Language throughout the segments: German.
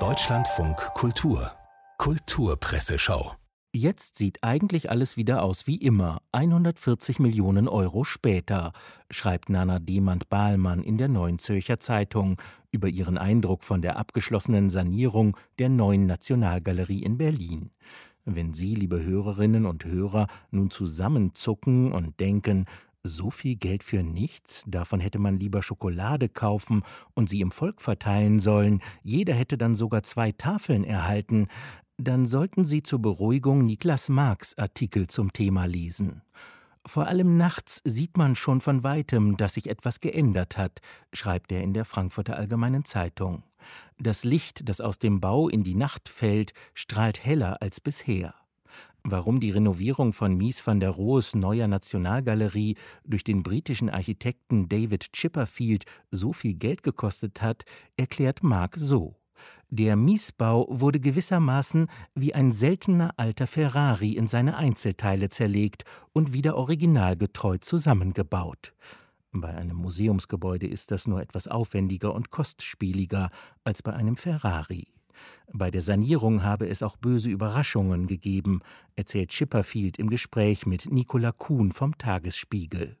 Deutschlandfunk Kultur. Kulturpresseschau. Jetzt sieht eigentlich alles wieder aus wie immer, 140 Millionen Euro später, schreibt Nana Demand-Bahlmann in der Neuen Zürcher Zeitung über ihren Eindruck von der abgeschlossenen Sanierung der neuen Nationalgalerie in Berlin. Wenn Sie, liebe Hörerinnen und Hörer, nun zusammenzucken und denken, so viel Geld für nichts, davon hätte man lieber Schokolade kaufen und sie im Volk verteilen sollen, jeder hätte dann sogar zwei Tafeln erhalten, dann sollten Sie zur Beruhigung Niklas Marx Artikel zum Thema lesen. Vor allem nachts sieht man schon von weitem, dass sich etwas geändert hat, schreibt er in der Frankfurter Allgemeinen Zeitung. Das Licht, das aus dem Bau in die Nacht fällt, strahlt heller als bisher. Warum die Renovierung von Mies van der Rohes neuer Nationalgalerie durch den britischen Architekten David Chipperfield so viel Geld gekostet hat, erklärt Mark so. Der Miesbau wurde gewissermaßen wie ein seltener alter Ferrari in seine Einzelteile zerlegt und wieder originalgetreu zusammengebaut. Bei einem Museumsgebäude ist das nur etwas aufwendiger und kostspieliger als bei einem Ferrari. Bei der Sanierung habe es auch böse Überraschungen gegeben, erzählt Chipperfield im Gespräch mit Nicola Kuhn vom Tagesspiegel.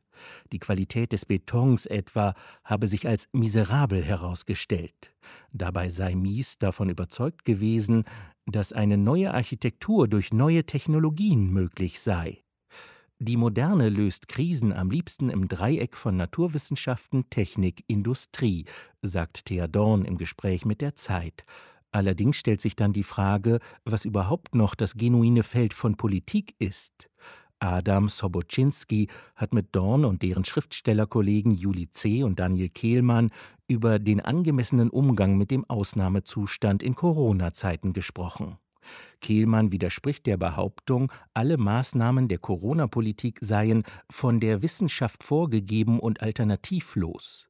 Die Qualität des Betons etwa habe sich als miserabel herausgestellt. Dabei sei Mies davon überzeugt gewesen, dass eine neue Architektur durch neue Technologien möglich sei. Die Moderne löst Krisen am liebsten im Dreieck von Naturwissenschaften, Technik, Industrie, sagt Thea Dorn im Gespräch mit der Zeit. Allerdings stellt sich dann die Frage, was überhaupt noch das genuine Feld von Politik ist. Adam Sobocinski hat mit Dorn und deren Schriftstellerkollegen Juli C. und Daniel Kehlmann über den angemessenen Umgang mit dem Ausnahmezustand in Corona-Zeiten gesprochen. Kehlmann widerspricht der Behauptung, alle Maßnahmen der Corona-Politik seien von der Wissenschaft vorgegeben und alternativlos.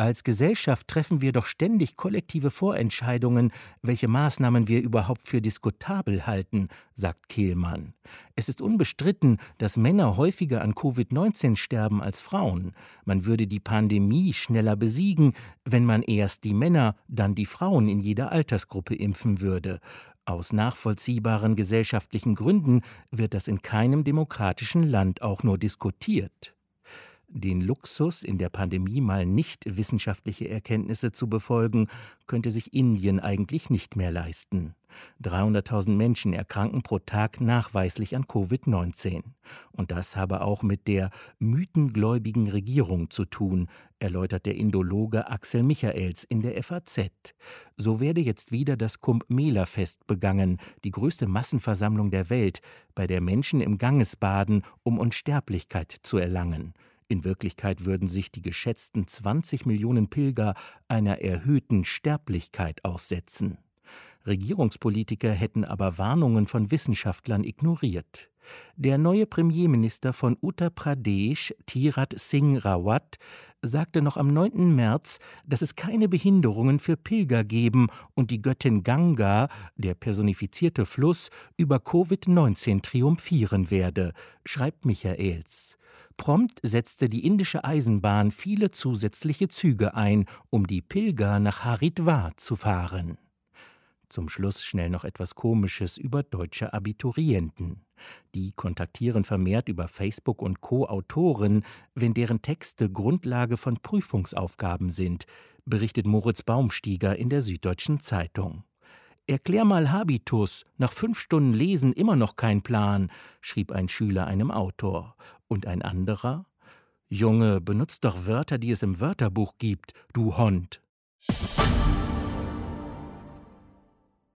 Als Gesellschaft treffen wir doch ständig kollektive Vorentscheidungen, welche Maßnahmen wir überhaupt für diskutabel halten, sagt Kehlmann. Es ist unbestritten, dass Männer häufiger an Covid-19 sterben als Frauen. Man würde die Pandemie schneller besiegen, wenn man erst die Männer, dann die Frauen in jeder Altersgruppe impfen würde. Aus nachvollziehbaren gesellschaftlichen Gründen wird das in keinem demokratischen Land auch nur diskutiert. Den Luxus, in der Pandemie mal nicht wissenschaftliche Erkenntnisse zu befolgen, könnte sich Indien eigentlich nicht mehr leisten. 300.000 Menschen erkranken pro Tag nachweislich an Covid-19. Und das habe auch mit der mythengläubigen Regierung zu tun, erläutert der Indologe Axel Michaels in der FAZ. So werde jetzt wieder das Kumbh Mela-Fest begangen, die größte Massenversammlung der Welt, bei der Menschen im Ganges baden, um Unsterblichkeit zu erlangen. In Wirklichkeit würden sich die geschätzten 20 Millionen Pilger einer erhöhten Sterblichkeit aussetzen. Regierungspolitiker hätten aber Warnungen von Wissenschaftlern ignoriert. Der neue Premierminister von Uttar Pradesh, Tirat Singh Rawat, sagte noch am 9. März, dass es keine Behinderungen für Pilger geben und die Göttin Ganga, der personifizierte Fluss, über Covid-19 triumphieren werde, schreibt Michaels. Prompt setzte die indische Eisenbahn viele zusätzliche Züge ein, um die Pilger nach Haridwar zu fahren. Zum Schluss schnell noch etwas Komisches über deutsche Abiturienten. Die kontaktieren vermehrt über Facebook und Co. Autoren, wenn deren Texte Grundlage von Prüfungsaufgaben sind, berichtet Moritz Baumstieger in der Süddeutschen Zeitung. Erklär mal Habitus, nach fünf Stunden Lesen immer noch kein Plan, schrieb ein Schüler einem Autor. Und ein anderer? Junge, benutzt doch Wörter, die es im Wörterbuch gibt, du Hond.